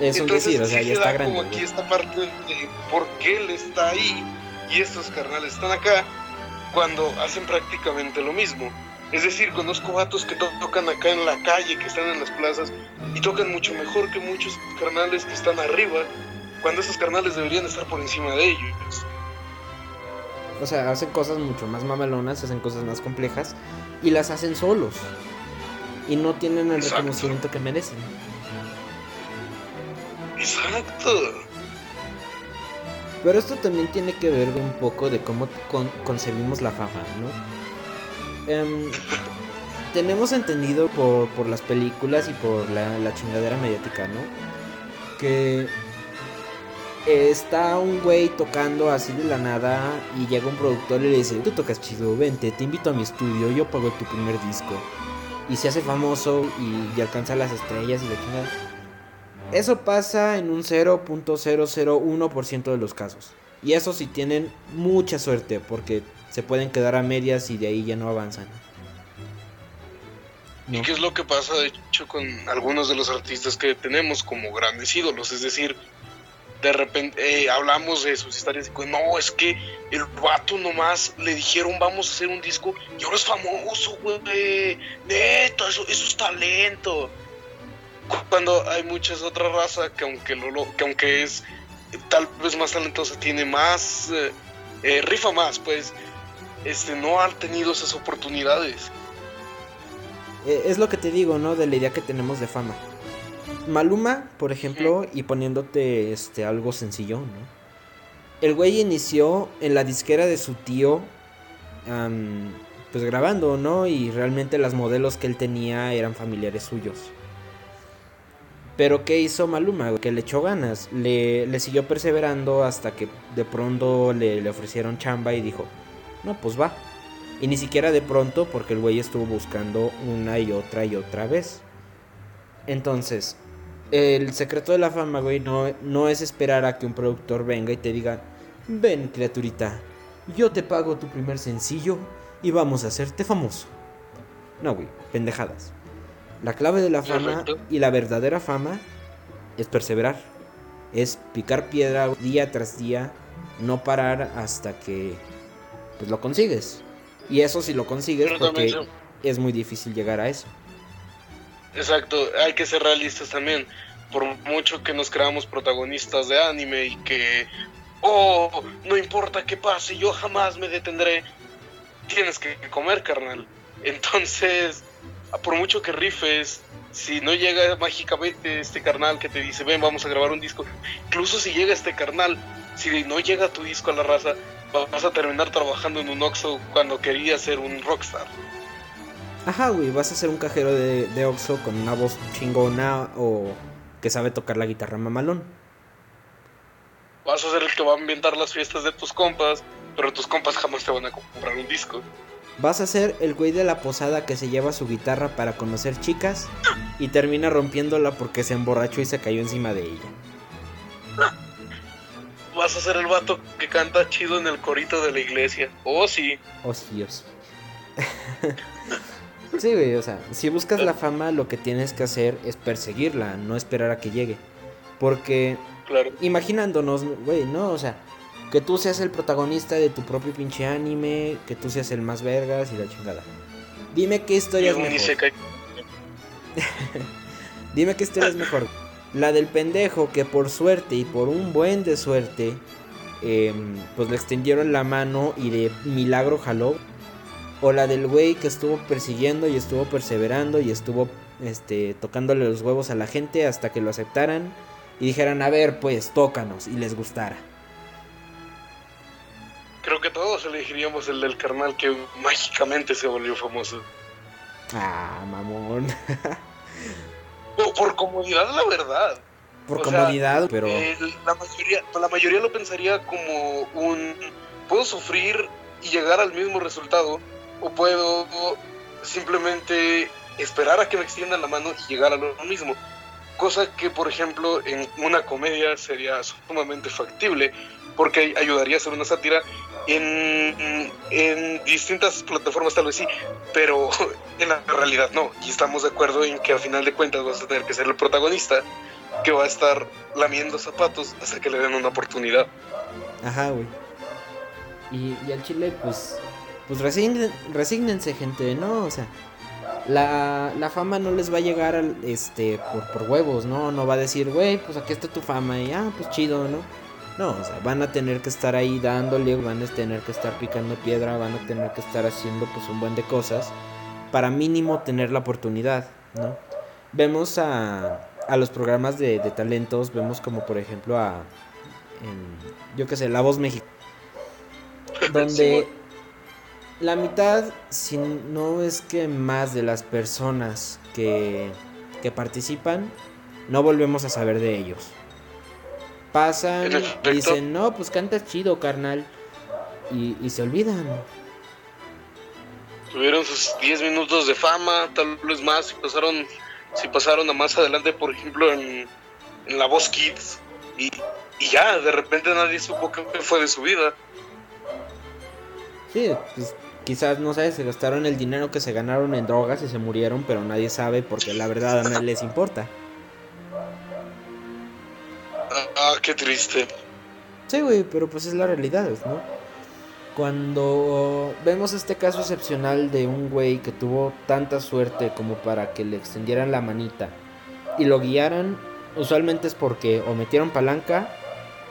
es un Entonces, decir, o sea, sí ya se está da grande. como aquí güey. esta parte de por qué él está ahí y estos carnales están acá cuando hacen prácticamente lo mismo. Es decir, conozco vatos que to- tocan acá en la calle, que están en las plazas y tocan mucho mejor que muchos carnales que están arriba, cuando esos carnales deberían estar por encima de ellos. O sea, hacen cosas mucho más mamalonas, hacen cosas más complejas y las hacen solos. Y no tienen el Exacto. reconocimiento que merecen. Exacto. Pero esto también tiene que ver un poco de cómo con- concebimos la fama, ¿no? Em, tenemos entendido por, por las películas y por la, la chingadera mediática, ¿no? Que está un güey tocando así de la nada y llega un productor y le dice, tú tocas chido, vente, te invito a mi estudio, yo pago tu primer disco. Y se hace famoso y, y alcanza las estrellas y la chingada. Eso pasa en un 0.001% de los casos. Y eso sí tienen mucha suerte porque se pueden quedar a medias y de ahí ya no avanzan. ¿Y qué es lo que pasa, de hecho, con algunos de los artistas que tenemos como grandes ídolos? Es decir, de repente eh, hablamos de sus historias y pues, no, es que el vato nomás le dijeron vamos a hacer un disco y ahora es famoso, güey. Neta, eso, eso es talento. Cuando hay muchas otras razas que aunque, lo, lo- que aunque es tal vez más talentosa, tiene más, eh, eh, rifa más, pues, este, no han tenido esas oportunidades. Eh, es lo que te digo, ¿no? De la idea que tenemos de fama. Maluma, por ejemplo, y poniéndote este algo sencillo, ¿no? El güey inició en la disquera de su tío, pues grabando, ¿no? Y realmente las modelos que él tenía eran familiares suyos. Pero ¿qué hizo Maluma? Que le echó ganas, le, le siguió perseverando hasta que de pronto le, le ofrecieron chamba y dijo, no, pues va. Y ni siquiera de pronto, porque el güey estuvo buscando una y otra y otra vez. Entonces, el secreto de la fama, güey, no, no es esperar a que un productor venga y te diga, ven criaturita, yo te pago tu primer sencillo y vamos a hacerte famoso. No, güey, pendejadas. La clave de la fama y la verdadera fama es perseverar. Es picar piedra día tras día, no parar hasta que pues lo consigues. Y eso si lo consigues porque es muy difícil llegar a eso. Exacto, hay que ser realistas también. Por mucho que nos creamos protagonistas de anime y que, oh, no importa qué pase, yo jamás me detendré. Tienes que comer, carnal. Entonces, por mucho que rifes, si no llega mágicamente este carnal que te dice, ven, vamos a grabar un disco, incluso si llega este carnal, si no llega tu disco a la raza, vas a terminar trabajando en un Oxxo cuando querías ser un rockstar. Ajá, güey, vas a ser un cajero de, de Oxxo con una voz chingona o que sabe tocar la guitarra mamalón. Vas a ser el que va a ambientar las fiestas de tus compas, pero tus compas jamás te van a comprar un disco. Vas a ser el güey de la posada que se lleva su guitarra para conocer chicas y termina rompiéndola porque se emborrachó y se cayó encima de ella. Vas a ser el vato que canta chido en el corito de la iglesia. Oh, sí. Oh, sí, oh, sí. sí, güey, o sea, si buscas la fama, lo que tienes que hacer es perseguirla, no esperar a que llegue. Porque, Claro. imaginándonos, güey, ¿no? O sea, que tú seas el protagonista de tu propio pinche anime, que tú seas el más vergas y la chingada. Dime qué historia es mejor. Dime qué historia es mejor. La del pendejo que por suerte y por un buen de suerte, em, pues le extendieron la mano y de milagro jaló. O la del güey que estuvo persiguiendo y estuvo perseverando y estuvo este, tocándole los huevos a la gente hasta que lo aceptaran y dijeran, a ver, pues tócanos y les gustara. Creo que todos elegiríamos el del carnal que mágicamente se volvió famoso. Ah, mamón. O por comodidad, la verdad. Por O sea, comodidad, pero... Eh, la, mayoría, la mayoría lo pensaría como un... Puedo sufrir y llegar al mismo resultado o puedo simplemente esperar a que me extiendan la mano y llegar a lo mismo. Cosa que, por ejemplo, en una comedia sería sumamente factible porque ayudaría a hacer una sátira en, en distintas plataformas tal vez sí, pero en la realidad no. Y estamos de acuerdo en que al final de cuentas vas a tener que ser el protagonista que va a estar lamiendo zapatos hasta que le den una oportunidad. Ajá, güey. Y, y al chile, pues, pues resignen- resígnense, gente, ¿no? O sea, la, la fama no les va a llegar al, este, por, por huevos, ¿no? No va a decir, güey, pues aquí está tu fama y, ah, pues chido, ¿no? No, o sea, van a tener que estar ahí dándole, van a tener que estar picando piedra, van a tener que estar haciendo, pues, un buen de cosas para mínimo tener la oportunidad, ¿no? Vemos a, a los programas de, de talentos, vemos como, por ejemplo, a, en, yo qué sé, La Voz México donde la mitad, si no es que más de las personas que, que participan, no volvemos a saber de ellos. Pasan, dicen, no, pues cantas chido, carnal. Y, y se olvidan. Tuvieron sus 10 minutos de fama, tal vez más, si pasaron, si pasaron a más adelante, por ejemplo, en, en La Voz Kids. Y, y ya, de repente nadie supo qué fue de su vida. Sí, pues quizás, no sé, se gastaron el dinero que se ganaron en drogas y se murieron, pero nadie sabe porque la verdad a nadie les importa. Ah, qué triste. Sí, güey, pero pues es la realidad, ¿no? Cuando vemos este caso excepcional de un güey que tuvo tanta suerte como para que le extendieran la manita y lo guiaran, usualmente es porque o metieron palanca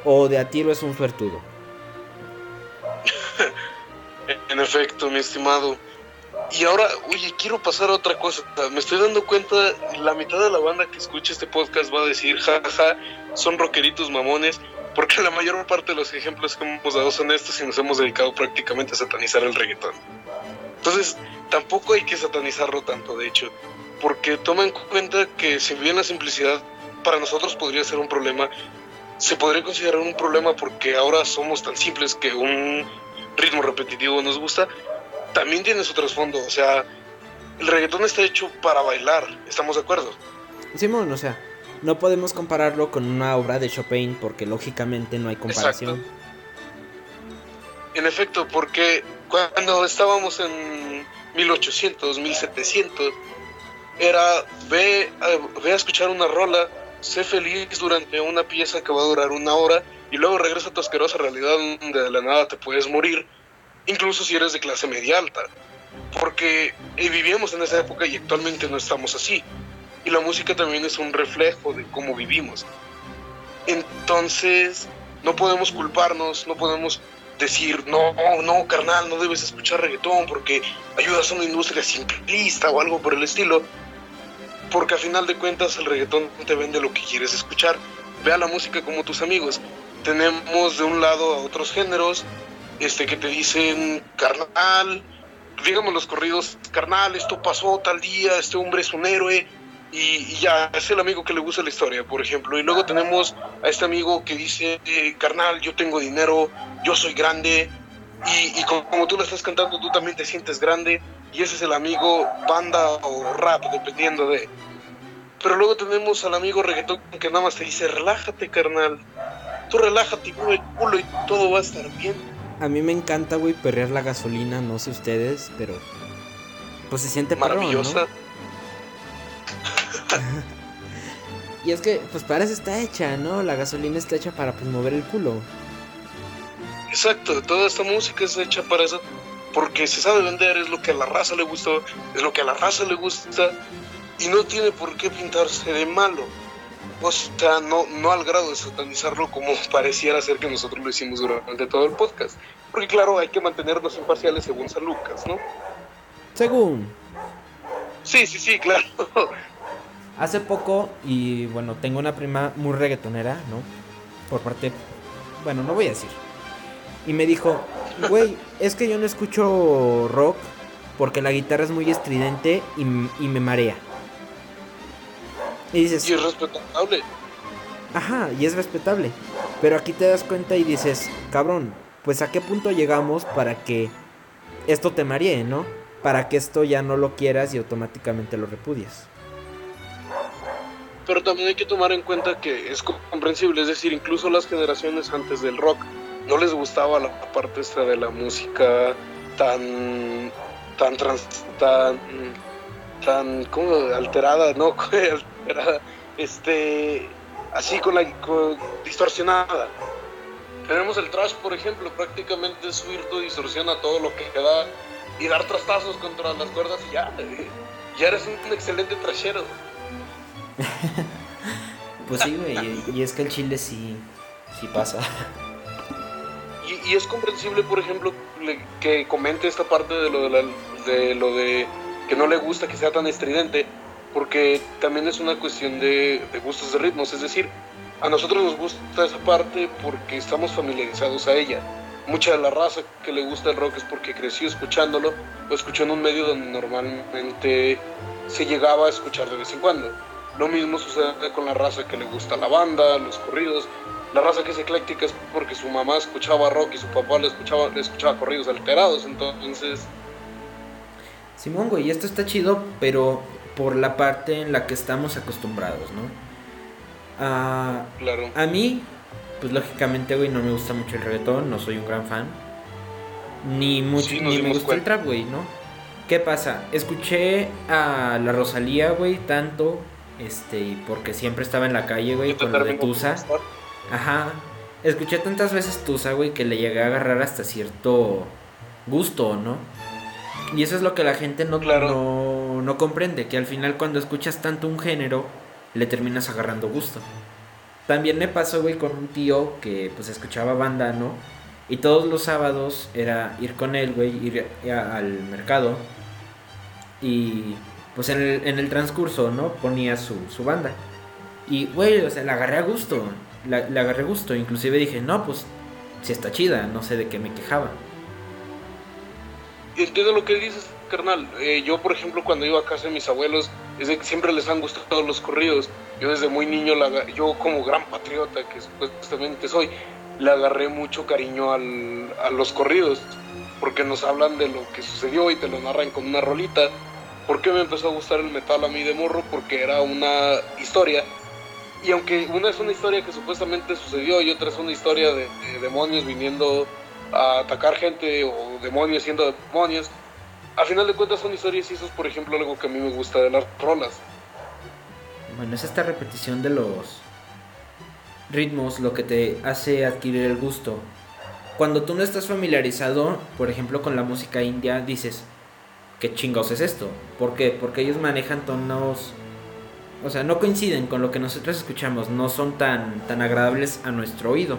o de a tiro es un suertudo. En efecto, mi estimado. Y ahora, oye, quiero pasar a otra cosa. Me estoy dando cuenta, la mitad de la banda que escucha este podcast va a decir, jaja, son rockeritos mamones, porque la mayor parte de los ejemplos que hemos dado son estos y nos hemos dedicado prácticamente a satanizar el reggaetón. Entonces, tampoco hay que satanizarlo tanto, de hecho, porque toma en cuenta que si bien la simplicidad para nosotros podría ser un problema, se podría considerar un problema porque ahora somos tan simples que un ritmo repetitivo nos gusta, también tiene su trasfondo. O sea, el reggaetón está hecho para bailar, ¿estamos de acuerdo? Simón, o sea, no podemos compararlo con una obra de Chopin porque lógicamente no hay comparación. En efecto, porque cuando estábamos en 1800, 1700, era ve a, ve a escuchar una rola, sé feliz durante una pieza que va a durar una hora y luego regresa a tu asquerosa realidad donde de la nada te puedes morir, incluso si eres de clase media alta. Porque vivíamos en esa época y actualmente no estamos así. Y la música también es un reflejo de cómo vivimos. Entonces, no podemos culparnos, no podemos decir, no, no, carnal, no debes escuchar reggaetón porque ayudas a una industria simplista o algo por el estilo. porque a final de cuentas el reggaetón te vende lo que quieres escuchar. Vea la música como tus amigos. Tenemos de un lado a otros géneros este, que te dicen, carnal, digamos los corridos, carnal, esto pasó tal día, este hombre es un héroe, y, ya, es el amigo que le gusta la historia, por ejemplo. Y luego tenemos a este amigo que dice, eh, carnal, yo tengo dinero, yo soy grande, y, como, tú lo estás cantando, tú también te sientes grande, y ese es el amigo banda o rap, dependiendo de... Pero luego tenemos al amigo reggaetón que nada más te dice, relájate, carnal, tú relájate, mueve el culo y todo va a estar bien. A mí me encanta, güey, perrear la gasolina, no sé ustedes, pero... Pues se siente maravillosa. y es que, pues para eso está hecha, ¿no? La gasolina está hecha para pues mover el culo. Exacto, toda esta música es hecha para eso, porque se sabe vender, es lo que a la raza le gustó, es lo que a la raza le gusta, y no tiene por qué pintarse de malo. O sea, no, no al grado de satanizarlo como pareciera ser que nosotros lo hicimos durante todo el podcast. Porque claro, hay que mantenernos imparciales según San Lucas, ¿no? Según. Sí, sí, sí, claro. Hace poco, y bueno, tengo una prima muy reggaetonera, ¿no? Por parte, bueno, no voy a decir. Y me dijo, güey, es que yo no escucho rock porque la guitarra es muy estridente y, me marea. Y dices... Y es respetable. Ajá, y es respetable. Pero aquí te das cuenta y dices, cabrón, pues a qué punto llegamos para que esto te maree, ¿no? Para que esto ya no lo quieras y automáticamente lo repudias pero también hay que tomar en cuenta que es comprensible, es decir, incluso las generaciones antes del rock no les gustaba la parte esta de la música tan tan trans, tan tan como alterada, no, alterada, este así con la distorsionada. Tenemos el trash, por ejemplo, prácticamente subir tu distorsión a todo lo que queda y dar trastazos contra las cuerdas y ya, ya eres un excelente trashero. pues sí, güey, y, es que el chile sí, sí pasa. Y, es comprensible, por ejemplo, que comente esta parte de lo de, de lo de que no le gusta que sea tan estridente, porque también es una cuestión de, de, gustos de ritmos, es decir, a nosotros nos gusta esa parte porque estamos familiarizados a ella. Mucha de la raza que le gusta el rock es porque creció escuchándolo o escuchó en un medio donde normalmente se llegaba a escuchar de vez en cuando. Lo mismo sucede con la raza que le gusta la banda, los corridos. La raza que es ecléctica es porque su mamá escuchaba rock y su papá le escuchaba, le escuchaba corridos alterados. Entonces. Simón, güey, esto está chido, pero por la parte en la que estamos acostumbrados, ¿no? Ah, claro. A mí, pues lógicamente, güey, no me gusta mucho el reggaetón, no soy un gran fan. Ni mucho, ni me gusta el trap, güey, ¿no? ¿Qué pasa? Escuché a la Rosalía, güey, tanto este, porque siempre estaba en la calle, güey, con lo de Tusa. Ajá. Escuché tantas veces Tusa, güey, que le llegué a agarrar hasta cierto gusto, ¿no? Y eso es lo que la gente no, no, no comprende, que al final cuando escuchas tanto un género, le terminas agarrando gusto. También me pasó, güey, con un tío que pues escuchaba banda, ¿no? Y todos los sábados era ir con él, güey, ir al mercado. Y pues en el, en el transcurso, ¿no? Ponía su, su banda. Y, güey, o sea, la agarré a gusto. La, agarré a gusto. Inclusive dije, no, pues, si está chida, no sé de qué me quejaba. Lo que dices, carnal. Eh, yo, por ejemplo, cuando iba a casa de mis abuelos, es que siempre les han gustado los corridos. Yo desde muy niño, la, yo como gran patriota que supuestamente soy, le agarré mucho cariño al, a los corridos. Porque nos hablan de lo que sucedió y te lo narran con una rolita ¿Por qué me empezó a gustar el metal a mí de morro? Porque era una historia. Y aunque una es una historia que supuestamente sucedió y otra es una historia de, demonios viniendo a atacar gente o demonios siendo demonios, a final de cuentas son historias y eso es por ejemplo algo que a mí me gusta de las rolas. Bueno, es esta repetición de los ritmos lo que te hace adquirir el gusto. Cuando tú no estás familiarizado, por ejemplo, con la música india, dices, ¿qué chingos es esto? ¿Por qué? Porque ellos manejan tonos, o sea, no coinciden con lo que nosotros escuchamos, no son tan, tan agradables a nuestro oído.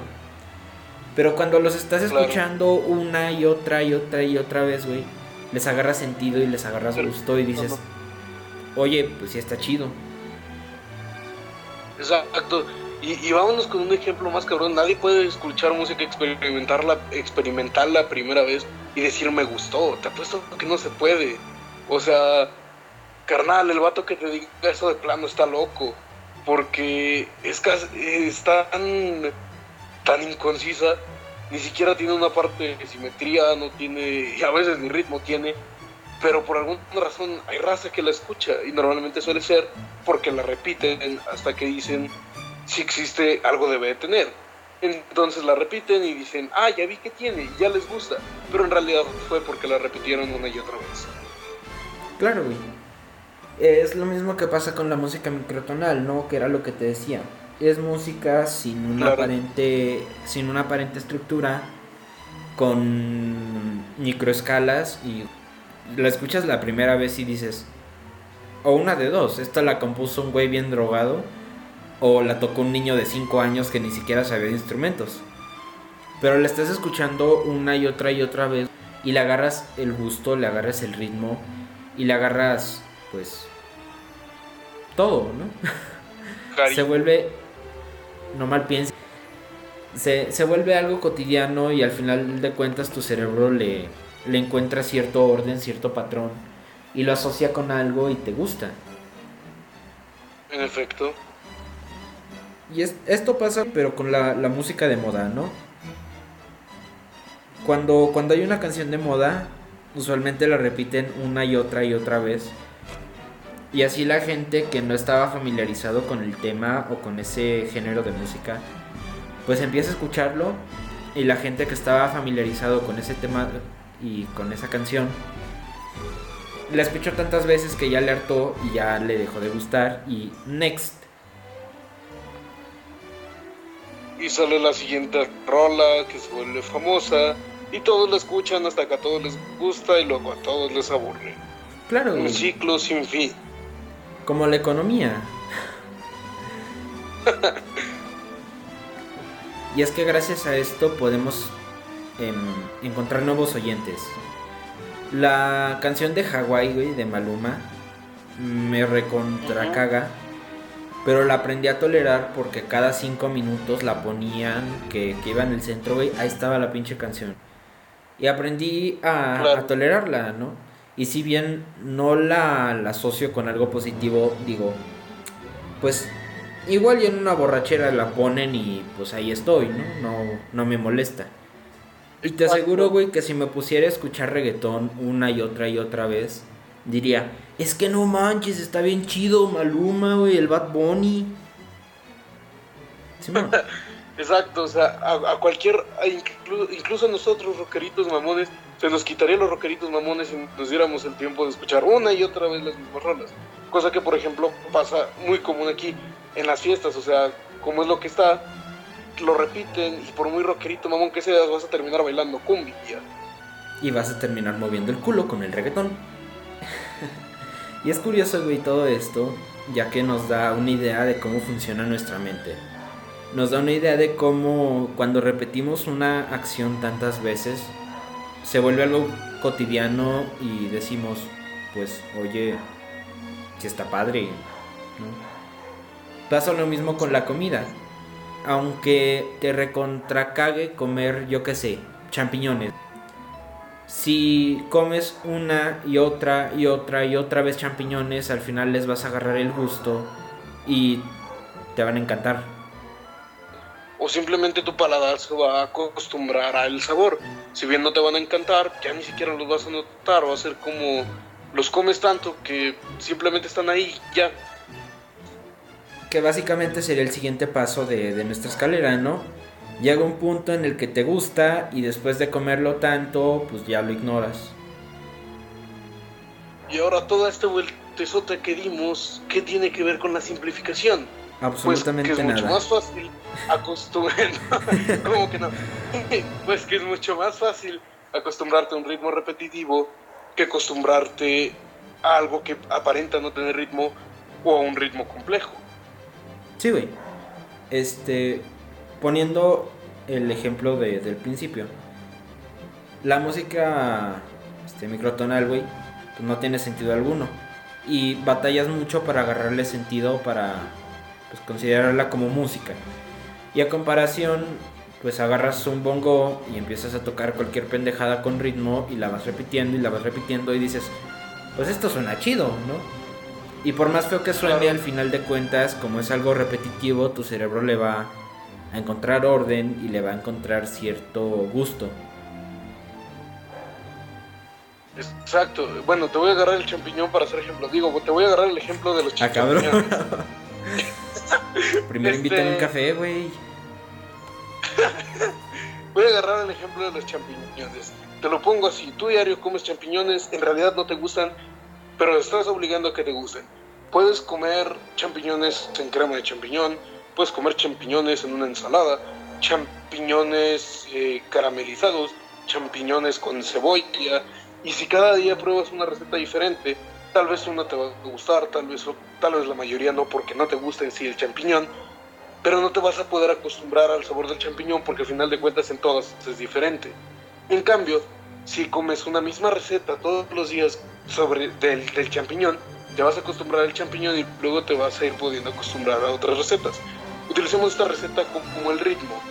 Pero cuando los estás escuchando una y otra y otra y otra vez, güey, les agarras sentido y les agarras gusto y dices, oye, pues sí está chido. Exacto. Y, y, vámonos con un ejemplo más cabrón. Nadie puede escuchar música experimentarla, experimentar la primera vez y decir me gustó. Te apuesto que no se puede. O sea, carnal, el vato que te diga eso de plano está loco. Porque es, es tan, tan inconcisa. Ni siquiera tiene una parte de simetría, no tiene, y a veces ni ritmo tiene. Pero por alguna razón hay raza que la escucha y normalmente suele ser porque la repiten hasta que dicen si existe algo debe de tener. Entonces la repiten y dicen, ah, ya vi que tiene, ya les gusta. Pero en realidad fue porque la repitieron una y otra vez. Claro, güey. Es lo mismo que pasa con la música microtonal, ¿no? Que era lo que te decía. Es música sin una aparente. sin una aparente estructura. Con microescalas y la escuchas la primera vez y dices. O una de dos. Esta la compuso un güey bien drogado o la tocó un niño de 5 años que ni siquiera sabía de instrumentos. Pero la estás escuchando una y otra y otra vez y le agarras el gusto, le agarras el ritmo y le agarras pues todo, ¿no? se vuelve, no mal pienses, se, se, vuelve algo cotidiano y al final de cuentas tu cerebro le, le encuentra cierto orden, cierto patrón y lo asocia con algo y te gusta. En efecto. Y esto pasa pero con la, música de moda, ¿no? Cuando, cuando hay una canción de moda, usualmente la repiten una y otra y otra vez. Y así la gente que no estaba familiarizado con el tema o con ese género de música, pues empieza a escucharlo. Y la gente que estaba familiarizado con ese tema y con esa canción, la escuchó tantas veces que ya le hartó y ya le dejó de gustar. Y next. y sale la siguiente rola que se vuelve famosa y todos la escuchan hasta que a todos les gusta y luego a todos les aburre. Claro. Un ciclo sin fin. Como la economía. y es que gracias a esto podemos em, encontrar nuevos oyentes. La canción de Hawaii, güey, de Maluma, me recontracaga. Pero la aprendí a tolerar porque cada cinco minutos la ponían que, iba en el centro, güey. Ahí estaba la pinche canción. Y aprendí a, tolerarla, ¿no? Y si bien no la, asocio con algo positivo, digo, pues igual y en una borrachera la ponen y pues ahí estoy, ¿no? No, no me molesta. Y te aseguro, güey, que si me pusiera a escuchar reggaetón una y otra y otra vez, diría, es que no manches, está bien chido Maluma, güey, el Bad Bunny. Exacto, o sea, a, cualquier, incluso, a nosotros rockeritos mamones, se nos quitaría los rockeritos mamones si nos diéramos el tiempo de escuchar una y otra vez las mismas rolas. Cosa que, por ejemplo, pasa muy común aquí en las fiestas, o sea, como es lo que está, lo repiten y por muy rockerito mamón que seas, vas a terminar bailando cumbia. Y vas a terminar moviendo el culo con el reggaetón. y es curioso, güey, todo esto, ya que nos da una idea de cómo funciona nuestra mente. Nos da una idea de cómo cuando repetimos una acción tantas veces, se vuelve algo cotidiano y decimos, pues, oye, si está padre. Pasa lo mismo con la comida. Aunque te recontracague comer, yo qué sé, champiñones si comes una y otra y otra y otra vez champiñones, al final les vas a agarrar el gusto y te van a encantar. O simplemente tu paladar se va a acostumbrar al sabor. Si bien no te van a encantar, ya ni siquiera los vas a notar. Va a ser como los comes tanto que simplemente están ahí, ya. Que básicamente sería el siguiente paso de, de nuestra escalera, ¿no? llega un punto en el que te gusta y después de comerlo tanto, pues ya lo ignoras. Y ahora toda esta vueltezota que dimos, ¿qué tiene que ver con la simplificación? Absolutamente pues que es mucho más fácil acostumbrarte. ¿Cómo que no? pues que es mucho más fácil acostumbrarte a un ritmo repetitivo que acostumbrarte a algo que aparenta no tener ritmo o a un ritmo complejo. Sí, güey. Este, poniendo el ejemplo del principio. La música este, microtonal, güey, pues no tiene sentido alguno. y batallas mucho para agarrarle sentido para pues, considerarla como música. Y a comparación, pues agarras un bongo y empiezas a tocar cualquier pendejada con ritmo y la vas repitiendo y la vas repitiendo y dices, pues esto suena chido, ¿no? Y por más feo que suene, al final de cuentas, como es algo repetitivo, tu cerebro le va a encontrar orden y le va a encontrar cierto gusto. Exacto. Bueno, te voy a agarrar el champiñón para hacer ejemplo. Digo, te voy a agarrar el ejemplo de los ah, champiñones. Primero este... invítame un café, güey. voy a agarrar el ejemplo de los champiñones. Te lo pongo así. Tú diario comes champiñones, en realidad no te gustan, pero estás obligando a que te gusten. Puedes comer champiñones en crema de champiñón, puedes comer champiñones en una ensalada, champiñones eh, caramelizados, champiñones con cebolla, y si cada día pruebas una receta diferente, tal vez una te va a gustar, tal vez, tal vez la mayoría no porque no te gusta en sí el champiñón, pero no te vas a poder acostumbrar al sabor del champiñón porque al final de cuentas en todas es diferente. En cambio, si comes una misma receta todos los días sobre del, del champiñón, te vas a acostumbrar al champiñón y luego te vas a ir pudiendo acostumbrar a otras recetas. Utilicemos esta receta como el ritmo.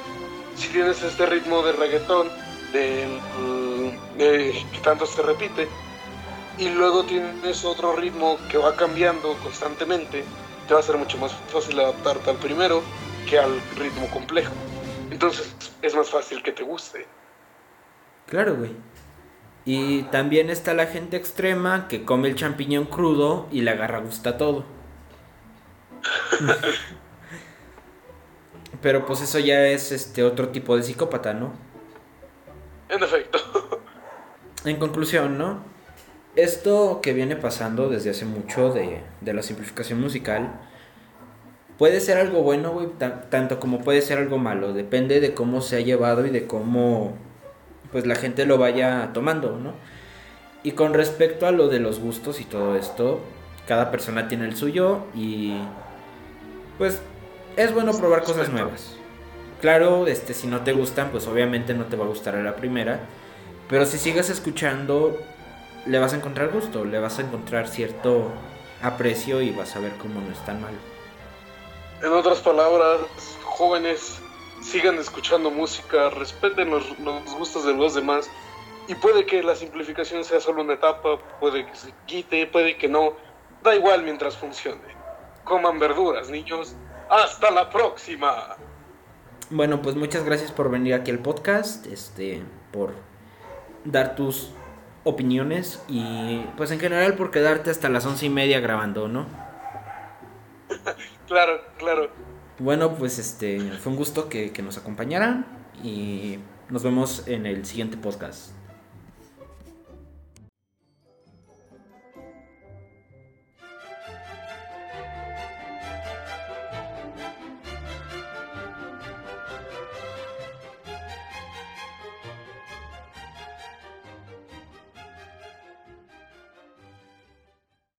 Si tienes este ritmo de reggaetón, del que tanto se repite, y luego tienes otro ritmo que va cambiando constantemente, te va a ser mucho más fácil adaptarte al primero que al ritmo complejo. Entonces es más fácil que te guste. Claro, güey. Y también está la gente extrema que come el champiñón crudo y le agarra gusta todo. Pero pues eso ya es este otro tipo de psicópata, ¿no? En efecto. En conclusión, ¿no? Esto que viene pasando desde hace mucho de, la simplificación musical puede ser algo bueno, güey, tanto como puede ser algo malo. Depende de cómo se ha llevado y de cómo pues la gente lo vaya tomando, ¿no? Y con respecto a lo de los gustos y todo esto, cada persona tiene el suyo y pues es bueno probar cosas nuevas. Claro, este, si no te gustan, pues obviamente no te va a gustar a la primera. Pero si sigues escuchando, le vas a encontrar gusto, le vas a encontrar cierto aprecio y vas a ver cómo no es tan mal. En otras palabras, jóvenes, sigan escuchando música, respeten los, gustos de los demás. Y puede que la simplificación sea solo una etapa, puede que se quite, puede que no. Da igual mientras funcione. Coman verduras, niños. Hasta la próxima. Bueno, pues muchas gracias por venir aquí al podcast, este, por dar tus opiniones y pues en general por quedarte hasta las once y media grabando, ¿no? claro, claro. Bueno, pues este, fue un gusto que, que nos acompañaran y nos vemos en el siguiente podcast.